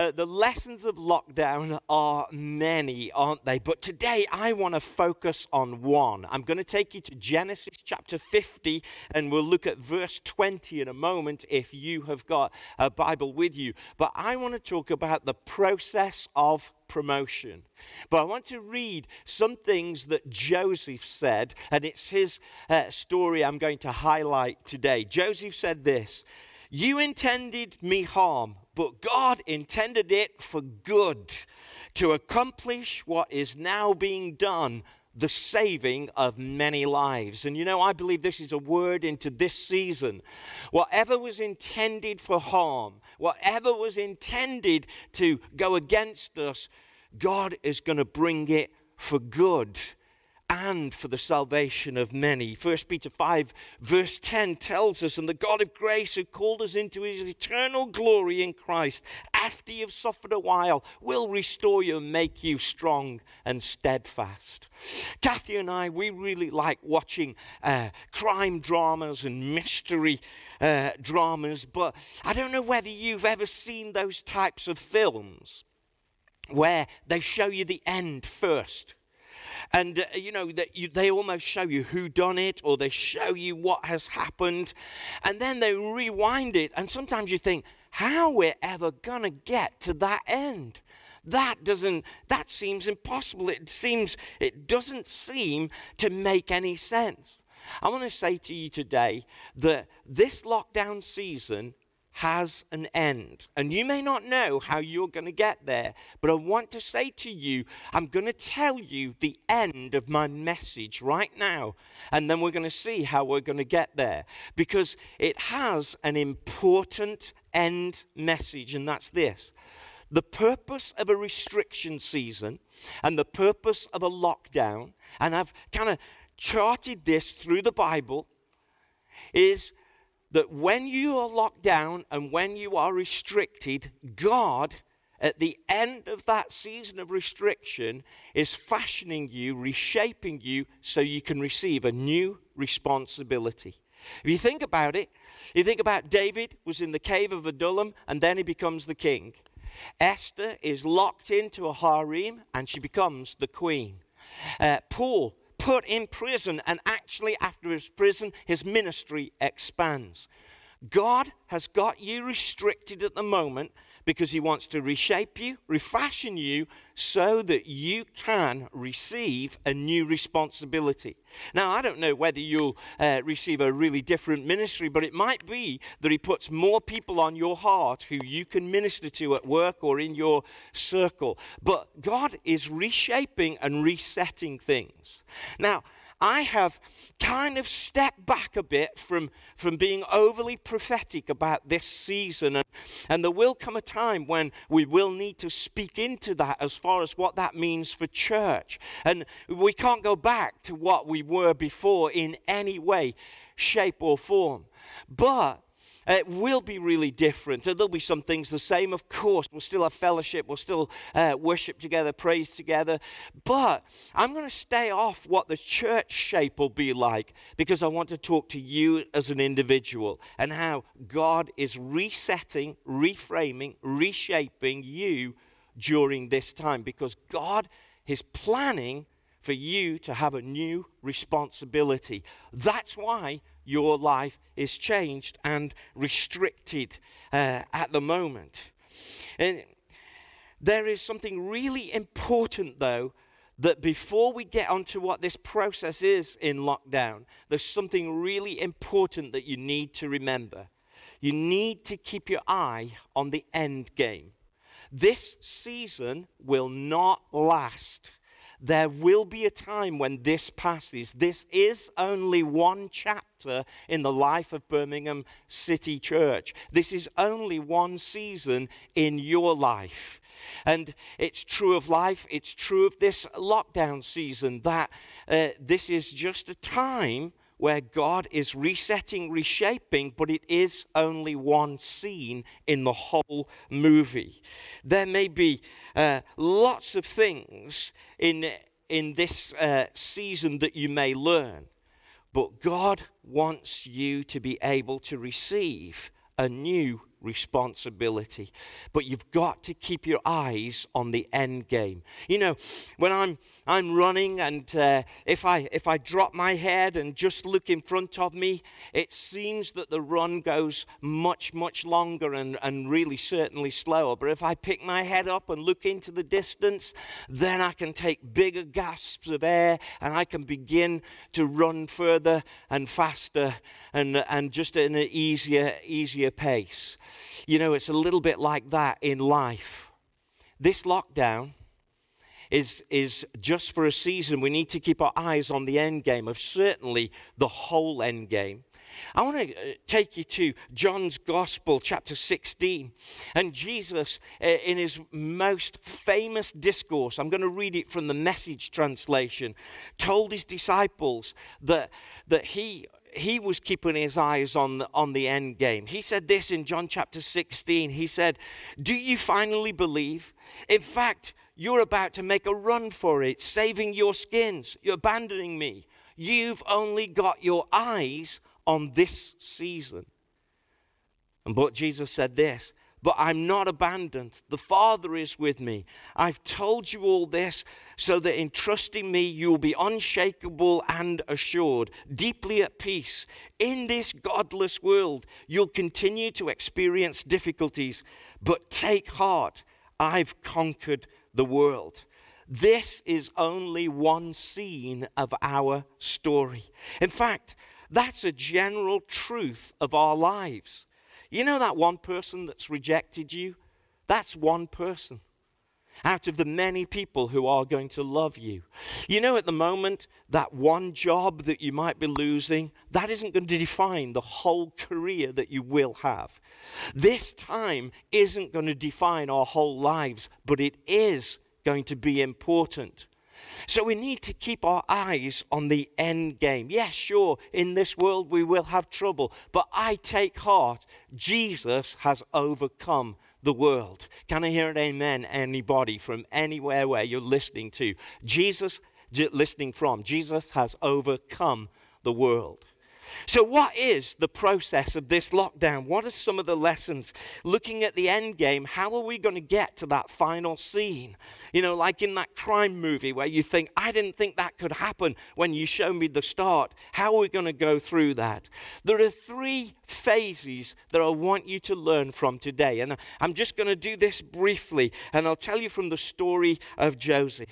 Uh, the lessons of lockdown are many, aren't they? But today I want to focus on one. I'm going to take you to Genesis chapter 50, and we'll look at verse 20 in a moment if you have got a Bible with you. But I want to talk about the process of promotion. But I want to read some things that Joseph said, and it's his uh, story I'm going to highlight today. Joseph said this You intended me harm but God intended it for good to accomplish what is now being done the saving of many lives. And you know, I believe this is a word into this season. Whatever was intended for harm, whatever was intended to go against us, God is going to bring it for good and for the salvation of many. 1 Peter 5, verse 10 tells us, And the God of grace who called us into his eternal glory in Christ, after you've suffered a while, will restore you and make you strong and steadfast. Kathy and I, we really like watching uh, crime dramas and mystery uh, dramas, but I don't know whether you've ever seen those types of films where they show you the end first and uh, you know that they almost show you who done it or they show you what has happened and then they rewind it. And sometimes you think how we're ever going to get to that end? That doesn't that seems impossible. It seems it doesn't seem to make any sense. I want to say to you today that this lockdown season has an end. And you may not know how you're going to get there, but I want to say to you, I'm going to tell you the end of my message right now. And then we're going to see how we're going to get there. Because it has an important end message, and that's this. The purpose of a restriction season and the purpose of a lockdown, and I've kind of charted this through the Bible, is that when you are locked down and when you are restricted, God, at the end of that season of restriction, is fashioning you, reshaping you, so you can receive a new responsibility. If you think about it, you think about David was in the cave of Adullam and then he becomes the king. Esther is locked into a harem and she becomes the queen. Uh, Paul put in prison, and actually, after his prison, his ministry expands. God has got you restricted at the moment because He wants to reshape you, refashion you, so that you can receive a new responsibility. Now, I don't know whether you'll uh, receive a really different ministry, but it might be that He puts more people on your heart who you can minister to at work or in your circle. But God is reshaping and resetting things. Now, I have kind of stepped back a bit from, from being overly prophetic about this season. And, and there will come a time when we will need to speak into that as far as what that means for church. And we can't go back to what we were before in any way, shape, or form. But it will be really different. There'll be some things the same, of course. We'll still have fellowship, we'll still uh, worship together, praise together. But I'm going to stay off what the church shape will be like because I want to talk to you as an individual and how God is resetting, reframing, reshaping you during this time because God is planning for you to have a new responsibility. That's why your life is changed and restricted uh, at the moment. And there is something really important, though, that before we get onto what this process is in lockdown, there's something really important that you need to remember. You need to keep your eye on the end game. This season will not last. There will be a time when this passes. This is only one chapter in the life of Birmingham City Church. This is only one season in your life. And it's true of life, it's true of this lockdown season that uh, this is just a time where God is resetting, reshaping, but it is only one scene in the whole movie. There may be uh, lots of things in, in this uh, season that you may learn, but God wants you to be able to receive a new responsibility. But you've got to keep your eyes on the end game. You know, when I'm I'm running and uh, if I if I drop my head and just look in front of me, it seems that the run goes much much longer and, and really certainly slower. But if I pick my head up and look into the distance, then I can take bigger gasps of air and I can begin to run further and faster and and just in an easier easier pace. You know, it's a little bit like that in life. This lockdown is, is just for a season. We need to keep our eyes on the end game of certainly the whole end game. I want to uh, take you to John's Gospel, chapter 16. And Jesus, uh, in his most famous discourse, I'm going to read it from the message translation, told his disciples that, that he he was keeping his eyes on the, on the end game. He said this in John chapter 16. He said, Do you finally believe? In fact, you're about to make a run for it, saving your skins. You're abandoning me. You've only got your eyes on this season. And but Jesus said this but I'm not abandoned. The Father is with me. I've told you all this so that in trusting me, you'll be unshakable and assured, deeply at peace. In this godless world, you'll continue to experience difficulties, but take heart. I've conquered the world. This is only one scene of our story. In fact, that's a general truth of our lives. You know that one person that's rejected you? That's one person out of the many people who are going to love you. You know, at the moment, that one job that you might be losing, that isn't going to define the whole career that you will have. This time isn't going to define our whole lives, but it is going to be important. So we need to keep our eyes on the end game. Yes, sure, in this world we will have trouble, but I take heart. Jesus has overcome the world. Can I hear an amen, anybody from anywhere where you're listening to? Jesus, listening from, Jesus has overcome the world. So, what is the process of this lockdown? What are some of the lessons? Looking at the end game, how are we going to get to that final scene? You know, like in that crime movie where you think, I didn't think that could happen when you show me the start. How are we going to go through that? There are three phases that I want you to learn from today. And I'm just going to do this briefly, and I'll tell you from the story of Joseph.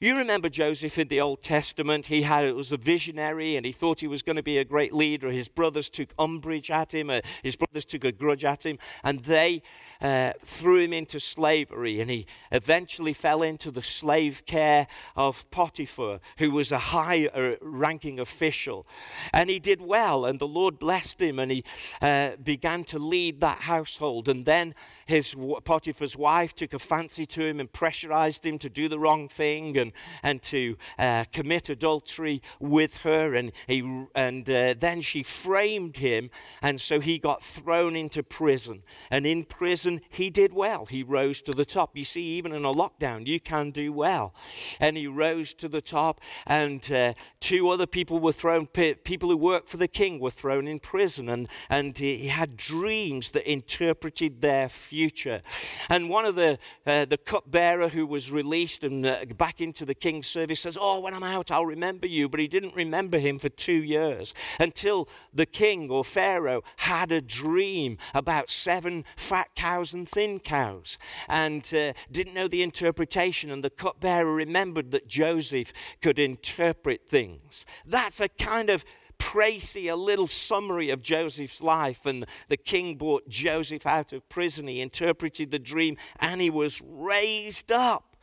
You remember Joseph in the Old Testament? He had, it was a visionary, and he thought he was going to be a great leader. His brothers took umbrage at him, uh, his brothers took a grudge at him, and they uh, threw him into slavery. And he eventually fell into the slave care of Potiphar, who was a high uh, ranking official. And he did well, and the Lord blessed him, and he uh, began to lead that household. And then his Potiphar's wife took a fancy to him and pressurized him to do the wrong thing and, and to uh, commit adultery with her. And, he, and uh, then she framed him, and so he got thrown into prison. And in prison, he did well. He rose to the top. You see, even in a lockdown, you can do well. And he rose to the top, and uh, two other people were thrown, people who worked for the king were thrown in prison. And, and he had dreams that interpreted their future. And one of the, uh, the cupbearer who was released and uh, back into the king's service says, Oh, when I'm out, I'll remember you. But he didn't remember him for two years until the king or Pharaoh had a dream about seven fat cows and thin cows and uh, didn't know the interpretation. And the cupbearer remembered that Joseph could interpret things. That's a kind of précis, a little summary of Joseph's life. And the king brought Joseph out of prison. He interpreted the dream and he was raised up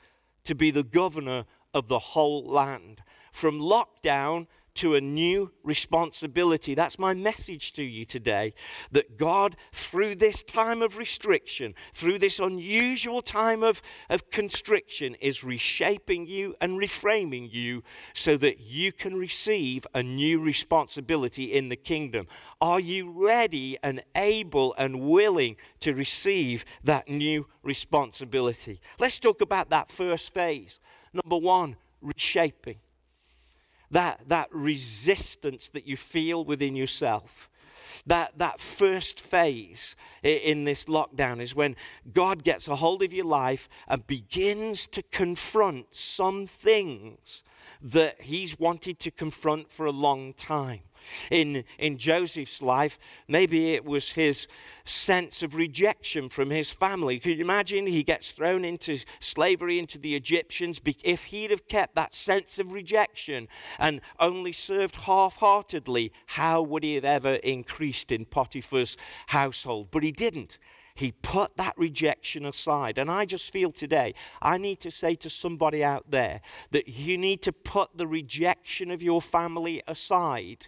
to be the governor of the whole land. From lockdown to a new responsibility. That's my message to you today that God, through this time of restriction, through this unusual time of, of constriction, is reshaping you and reframing you so that you can receive a new responsibility in the kingdom. Are you ready and able and willing to receive that new responsibility? Let's talk about that first phase. Number one, reshaping that, that resistance that you feel within yourself. that, that first phase in this lockdown is when God gets a hold of your life and begins to confront some things that He's wanted to confront for a long time in, in Joseph's life, maybe it was his sense of rejection from his family. Could you imagine? He gets thrown into slavery into the Egyptians. If he'd have kept that sense of rejection and only served half heartedly, how would he have ever increased in Potiphar's household? But he didn't. He put that rejection aside. And I just feel today, I need to say to somebody out there that you need to put the rejection of your family aside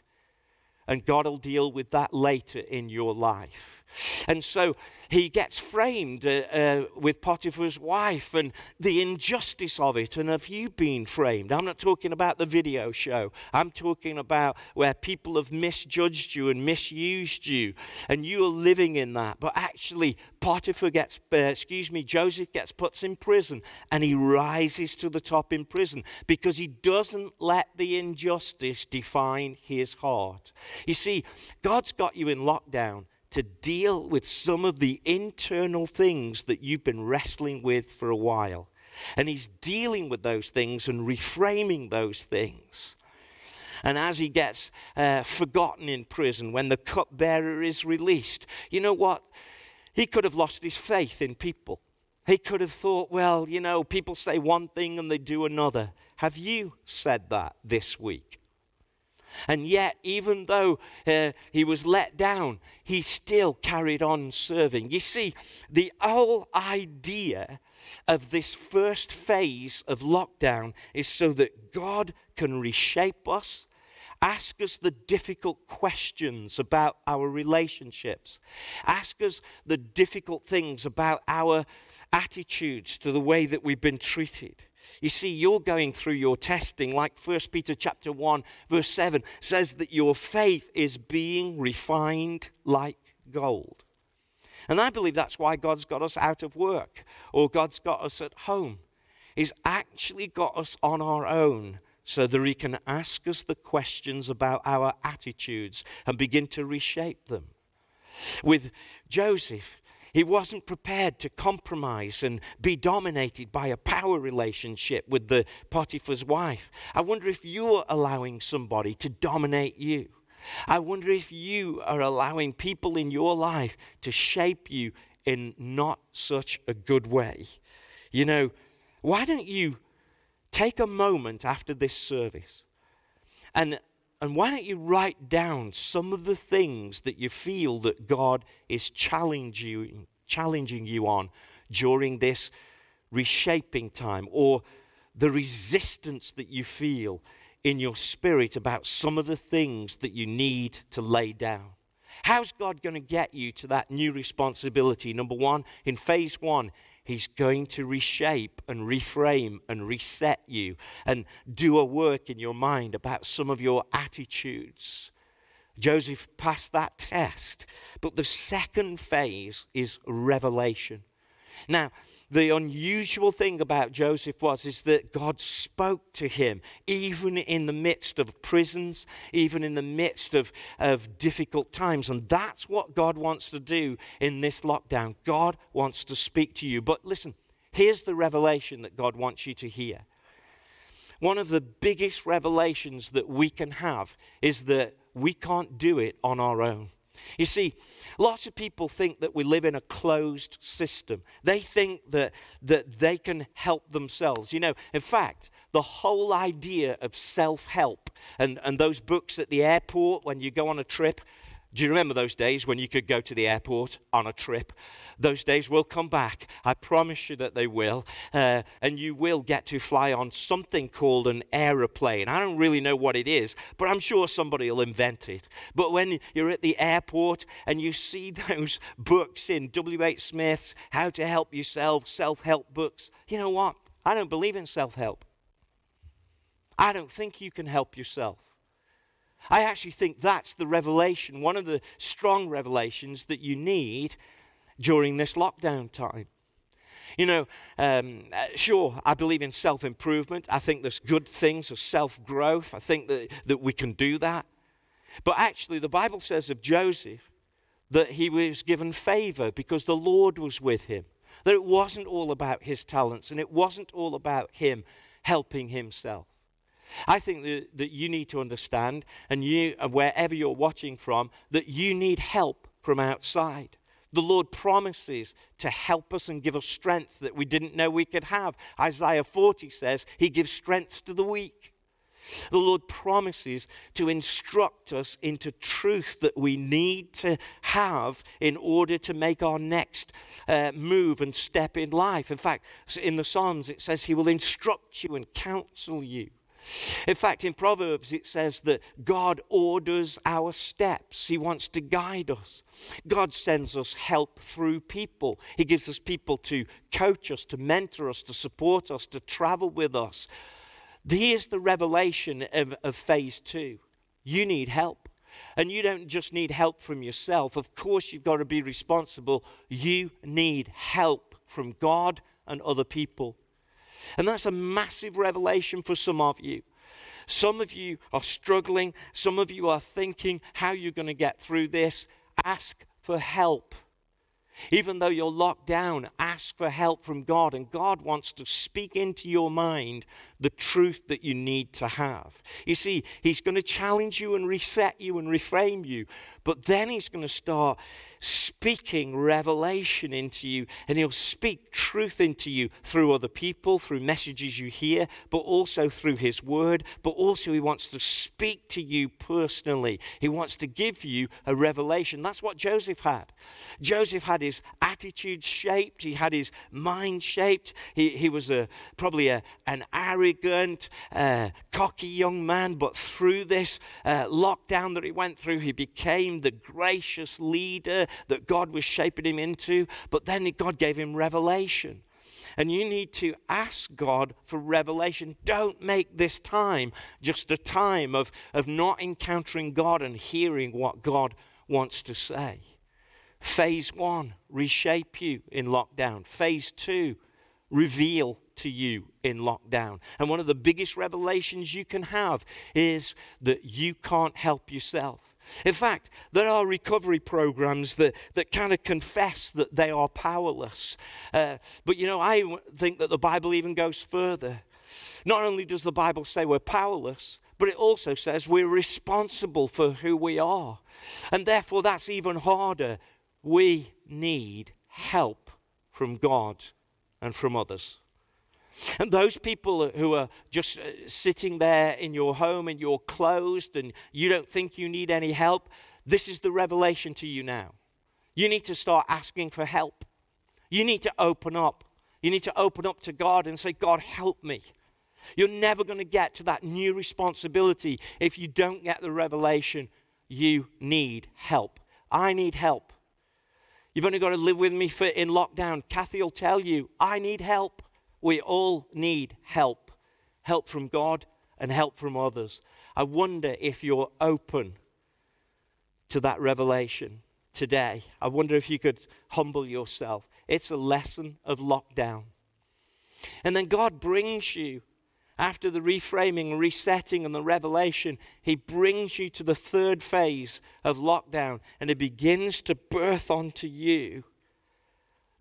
and God will deal with that later in your life. And so he gets framed uh, uh, with Potiphar's wife and the injustice of it. And have you been framed? I'm not talking about the video show. I'm talking about where people have misjudged you and misused you, and you are living in that. But actually, Potiphar gets, uh, excuse me, Joseph gets put in prison, and he rises to the top in prison because he doesn't let the injustice define his heart. You see, God's got you in lockdown to deal with some of the internal things that you've been wrestling with for a while. And he's dealing with those things and reframing those things. And as he gets uh, forgotten in prison, when the cupbearer is released, you know what? He could have lost his faith in people. He could have thought, well, you know, people say one thing and they do another. Have you said that this week? And yet, even though uh, he was let down, he still carried on serving. You see, the whole idea of this first phase of lockdown is so that God can reshape us, ask us the difficult questions about our relationships, ask us the difficult things about our attitudes to the way that we've been treated. You see, you're going through your testing, like 1 Peter chapter 1, verse 7 says that your faith is being refined like gold. And I believe that's why God's got us out of work or God's got us at home. He's actually got us on our own so that He can ask us the questions about our attitudes and begin to reshape them. With Joseph, he wasn't prepared to compromise and be dominated by a power relationship with the Potiphar's wife. I wonder if you're allowing somebody to dominate you. I wonder if you are allowing people in your life to shape you in not such a good way. You know, why don't you take a moment after this service and and why don't you write down some of the things that you feel that God is challenging, challenging you on during this reshaping time or the resistance that you feel in your spirit about some of the things that you need to lay down? How's God going to get you to that new responsibility? Number one, in phase one, He's going to reshape and reframe and reset you and do a work in your mind about some of your attitudes. Joseph passed that test. But the second phase is revelation. Now, the unusual thing about Joseph was is that God spoke to him even in the midst of prisons, even in the midst of, of difficult times. And that's what God wants to do in this lockdown. God wants to speak to you. But listen, here's the revelation that God wants you to hear. One of the biggest revelations that we can have is that we can't do it on our own. You see, lots of people think that we live in a closed system. They think that, that they can help themselves. You know, in fact, the whole idea of self help and, and those books at the airport when you go on a trip, do you remember those days when you could go to the airport on a trip? Those days will come back. I promise you that they will. Uh, and you will get to fly on something called an aeroplane. I don't really know what it is, but I'm sure somebody will invent it. But when you're at the airport and you see those books in W.H. Smith's How to Help Yourself, self help books, you know what? I don't believe in self help. I don't think you can help yourself. I actually think that's the revelation, one of the strong revelations that you need during this lockdown time. You know, um, uh, sure, I believe in self improvement. I think there's good things of self growth. I think that, that we can do that. But actually, the Bible says of Joseph that he was given favor because the Lord was with him. That it wasn't all about his talents and it wasn't all about him helping himself. I think that, that you need to understand, and you, wherever you're watching from, that you need help from outside. The Lord promises to help us and give us strength that we didn't know we could have. Isaiah 40 says, He gives strength to the weak. The Lord promises to instruct us into truth that we need to have in order to make our next uh, move and step in life. In fact, in the Psalms, it says He will instruct you and counsel you. In fact, in Proverbs, it says that God orders our steps. He wants to guide us. God sends us help through people. He gives us people to coach us, to mentor us, to support us, to travel with us. Here's the revelation of, of phase two you need help. And you don't just need help from yourself. Of course, you've got to be responsible. You need help from God and other people. And that's a massive revelation for some of you. Some of you are struggling. Some of you are thinking how you're going to get through this. Ask for help. Even though you're locked down, ask for help from God, and God wants to speak into your mind the truth that you need to have. You see, He's going to challenge you and reset you and reframe you, but then He's going to start speaking revelation into you, and He'll speak truth into you through other people, through messages you hear, but also through His Word. But also, He wants to speak to you personally. He wants to give you a revelation. That's what Joseph had. Joseph had his attitude shaped, he had his mind shaped. He, he was a, probably a, an arrogant, uh, cocky young man, but through this uh, lockdown that he went through, he became the gracious leader that God was shaping him into, but then God gave him revelation. And you need to ask God for revelation. Don't make this time just a time of, of not encountering God and hearing what God wants to say. Phase one, reshape you in lockdown. Phase two, reveal to you in lockdown. And one of the biggest revelations you can have is that you can't help yourself. In fact, there are recovery programs that, that kind of confess that they are powerless. Uh, but you know, I think that the Bible even goes further. Not only does the Bible say we're powerless, but it also says we're responsible for who we are. And therefore, that's even harder. We need help from God and from others. And those people who are just uh, sitting there in your home and you're closed and you don't think you need any help, this is the revelation to you now. You need to start asking for help. You need to open up. You need to open up to God and say, God, help me. You're never going to get to that new responsibility if you don't get the revelation. You need help. I need help. You've only got to live with me for, in lockdown. Kathy will tell you, I need help. We all need help help from God and help from others. I wonder if you're open to that revelation today. I wonder if you could humble yourself. It's a lesson of lockdown. And then God brings you, after the reframing, resetting, and the revelation, He brings you to the third phase of lockdown and He begins to birth onto you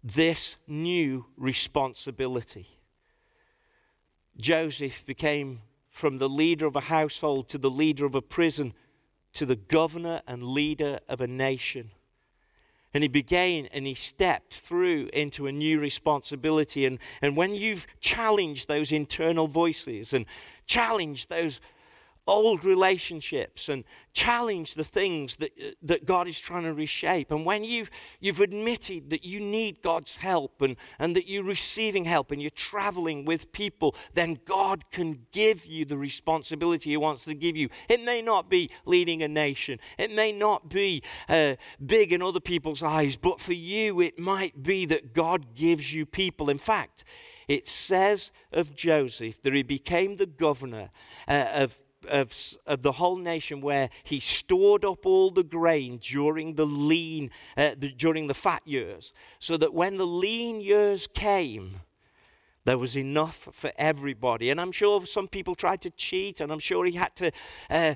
this new responsibility. Joseph became from the leader of a household to the leader of a prison to the governor and leader of a nation. And he began and he stepped through into a new responsibility. And, and when you've challenged those internal voices and challenged those old relationships and challenge the things that, that God is trying to reshape. And when you've, you've admitted that you need God's help and, and that you're receiving help and you're traveling with people, then God can give you the responsibility He wants to give you. It may not be leading a nation, it may not be uh, big in other people's eyes, but for you, it might be that God gives you people. In fact, it says of Joseph that he became the governor uh, of of, of, the whole nation where he stored up all the grain during the lean, uh, the, during the fat years, so that when the lean years came, there was enough for everybody. And I'm sure some people tried to cheat, and I'm sure he had to uh,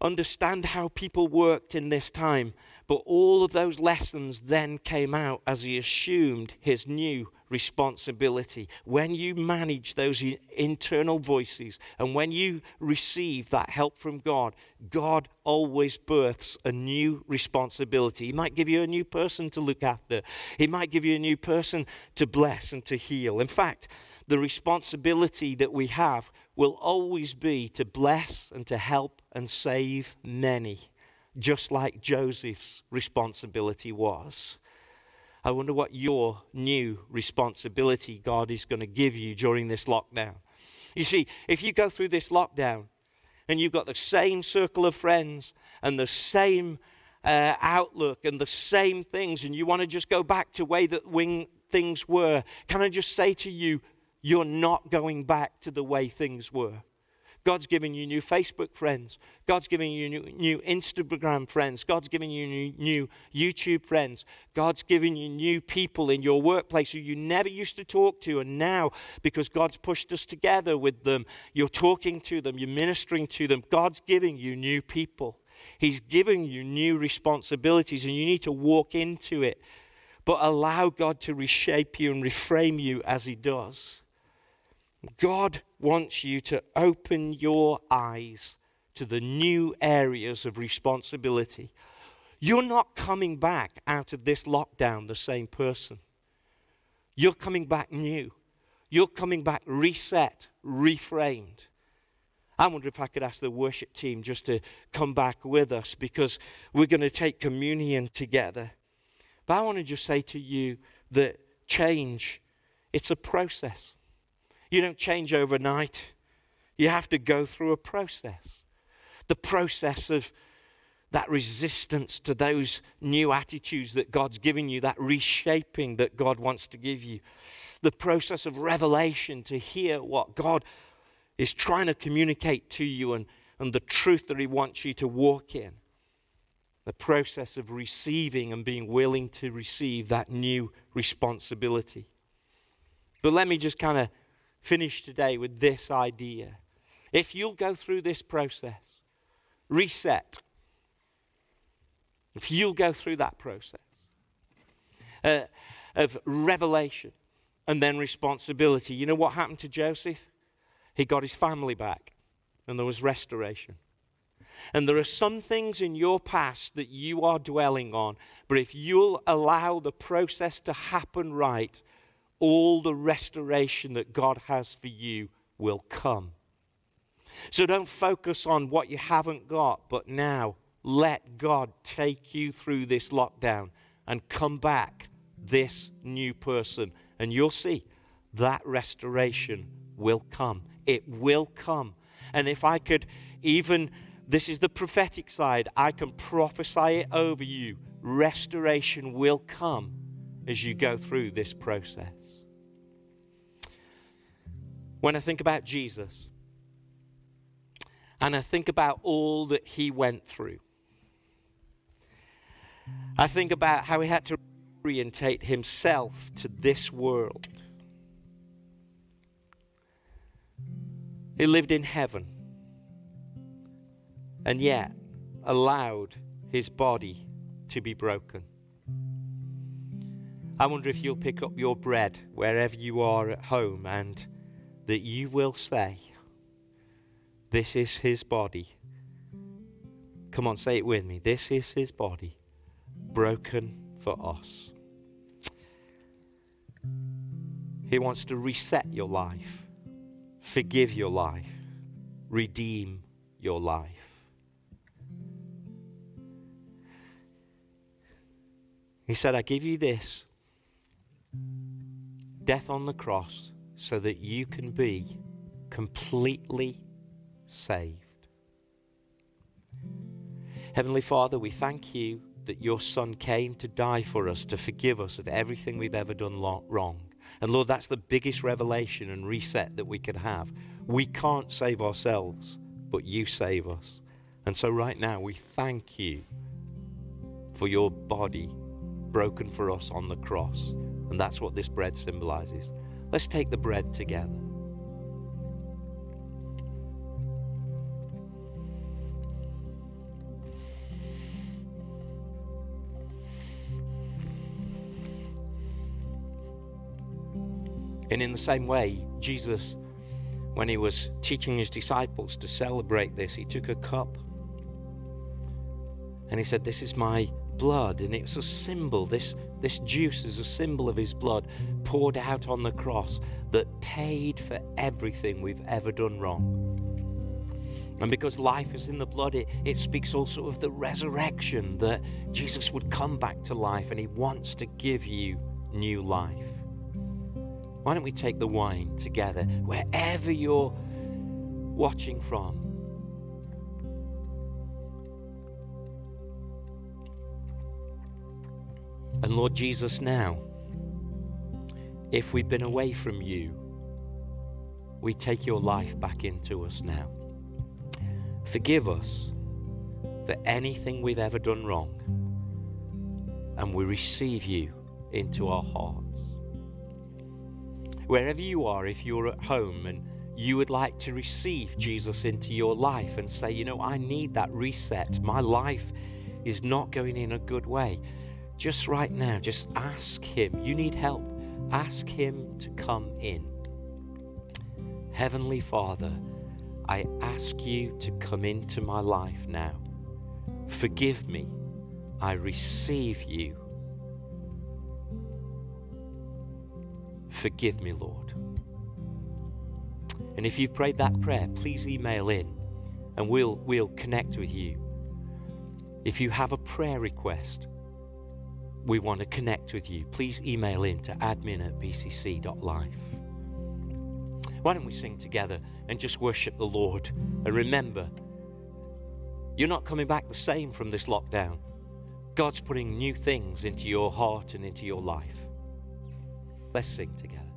understand how people worked in this time. But all of those lessons then came out as he assumed his new responsibility. When you manage those internal voices and when you receive that help from God, God always births a new responsibility. He might give you a new person to look after, He might give you a new person to bless and to heal. In fact, the responsibility that we have will always be to bless and to help and save many, just like Joseph's responsibility was. I wonder what your new responsibility God is going to give you during this lockdown. You see, if you go through this lockdown and you've got the same circle of friends and the same uh, outlook and the same things, and you want to just go back to the way that when things were, can I just say to you, you're not going back to the way things were. God's giving you new Facebook friends. God's giving you new, new Instagram friends. God's giving you new, new, YouTube friends. God's giving you new people in your workplace who you never used to talk to. And now, because God's pushed us together with them, you're talking to them, you're ministering to them. God's giving you new people. He's giving you new responsibilities, and you need to walk into it. But allow God to reshape you and reframe you as He does. God wants you to open your eyes to the new areas of responsibility. You're not coming back out of this lockdown the same person. You're coming back new. You're coming back reset, reframed. I wonder if I could ask the worship team just to come back with us because we're going to take communion together. But I want to just say to you that change, it's a process. You don't change overnight. You have to go through a process. The process of that resistance to those new attitudes that God's given you, that reshaping that God wants to give you. The process of revelation to hear what God is trying to communicate to you and, and the truth that He wants you to walk in. The process of receiving and being willing to receive that new responsibility. But let me just kind of finish today with this idea. If you'll go through this process, reset, if you'll go through that process uh, of revelation and then responsibility, you know what happened to Joseph? He got his family back and there was restoration. And there are some things in your past that you are dwelling on, but if you'll allow the process to happen right, all the restoration that God has for you will come. So don't focus on what you haven't got, but now let God take you through this lockdown and come back this new person. And you'll see that restoration will come. It will come. And if I could even, this is the prophetic side, I can prophesy it over you. Restoration will come as you go through this process. When I think about Jesus and I think about all that he went through, I think about how he had to orientate himself to this world. He lived in heaven and yet allowed his body to be broken. I wonder if you'll pick up your bread wherever you are at home and that you will say, This is his body. Come on, say it with me. This is his body, broken for us. He wants to reset your life, forgive your life, redeem your life. He said, I give you this death on the cross so that you can be completely saved. Heavenly Father, we thank you that your Son came to die for us, to forgive us of everything we've ever done wrong. And Lord, that's the biggest revelation and reset that we can have. We can't save ourselves, but you save us. And so, right now, we thank you for your body broken for us on the cross. And that's what this bread symbolizes. Let's take the bread together. And in the same way, Jesus, when he was teaching his disciples to celebrate this, he took a cup and he said, This is my blood. And it's a symbol, this this juice is a symbol of his blood poured out on the cross that paid for everything we've ever done wrong. And because life is in the blood, it, it speaks also of the resurrection that Jesus would come back to life and he wants to give you new life. Why don't we take the wine together wherever you're watching from? And Lord Jesus, now, if we've been away from you, we take your life back into us now. Forgive us for anything we've ever done wrong, and we receive you into our hearts. Wherever you are, if you're at home and you would like to receive Jesus into your life and say, you know, I need that reset. My life is not going in a good way just right now, just ask Him. You need help. Ask Him to come in. Heavenly Father, I ask you to come into my life now. Forgive me. I receive you. Forgive me, Lord. And if you've prayed that prayer, please email in and we'll, we'll connect with you. If you have a prayer request, we want to connect with you. Please email in to admin at bcc.life. Why don't we sing together and just worship the Lord? And remember, you're not coming back the same from this lockdown. God's putting new things into your heart and into your life. Let's sing together.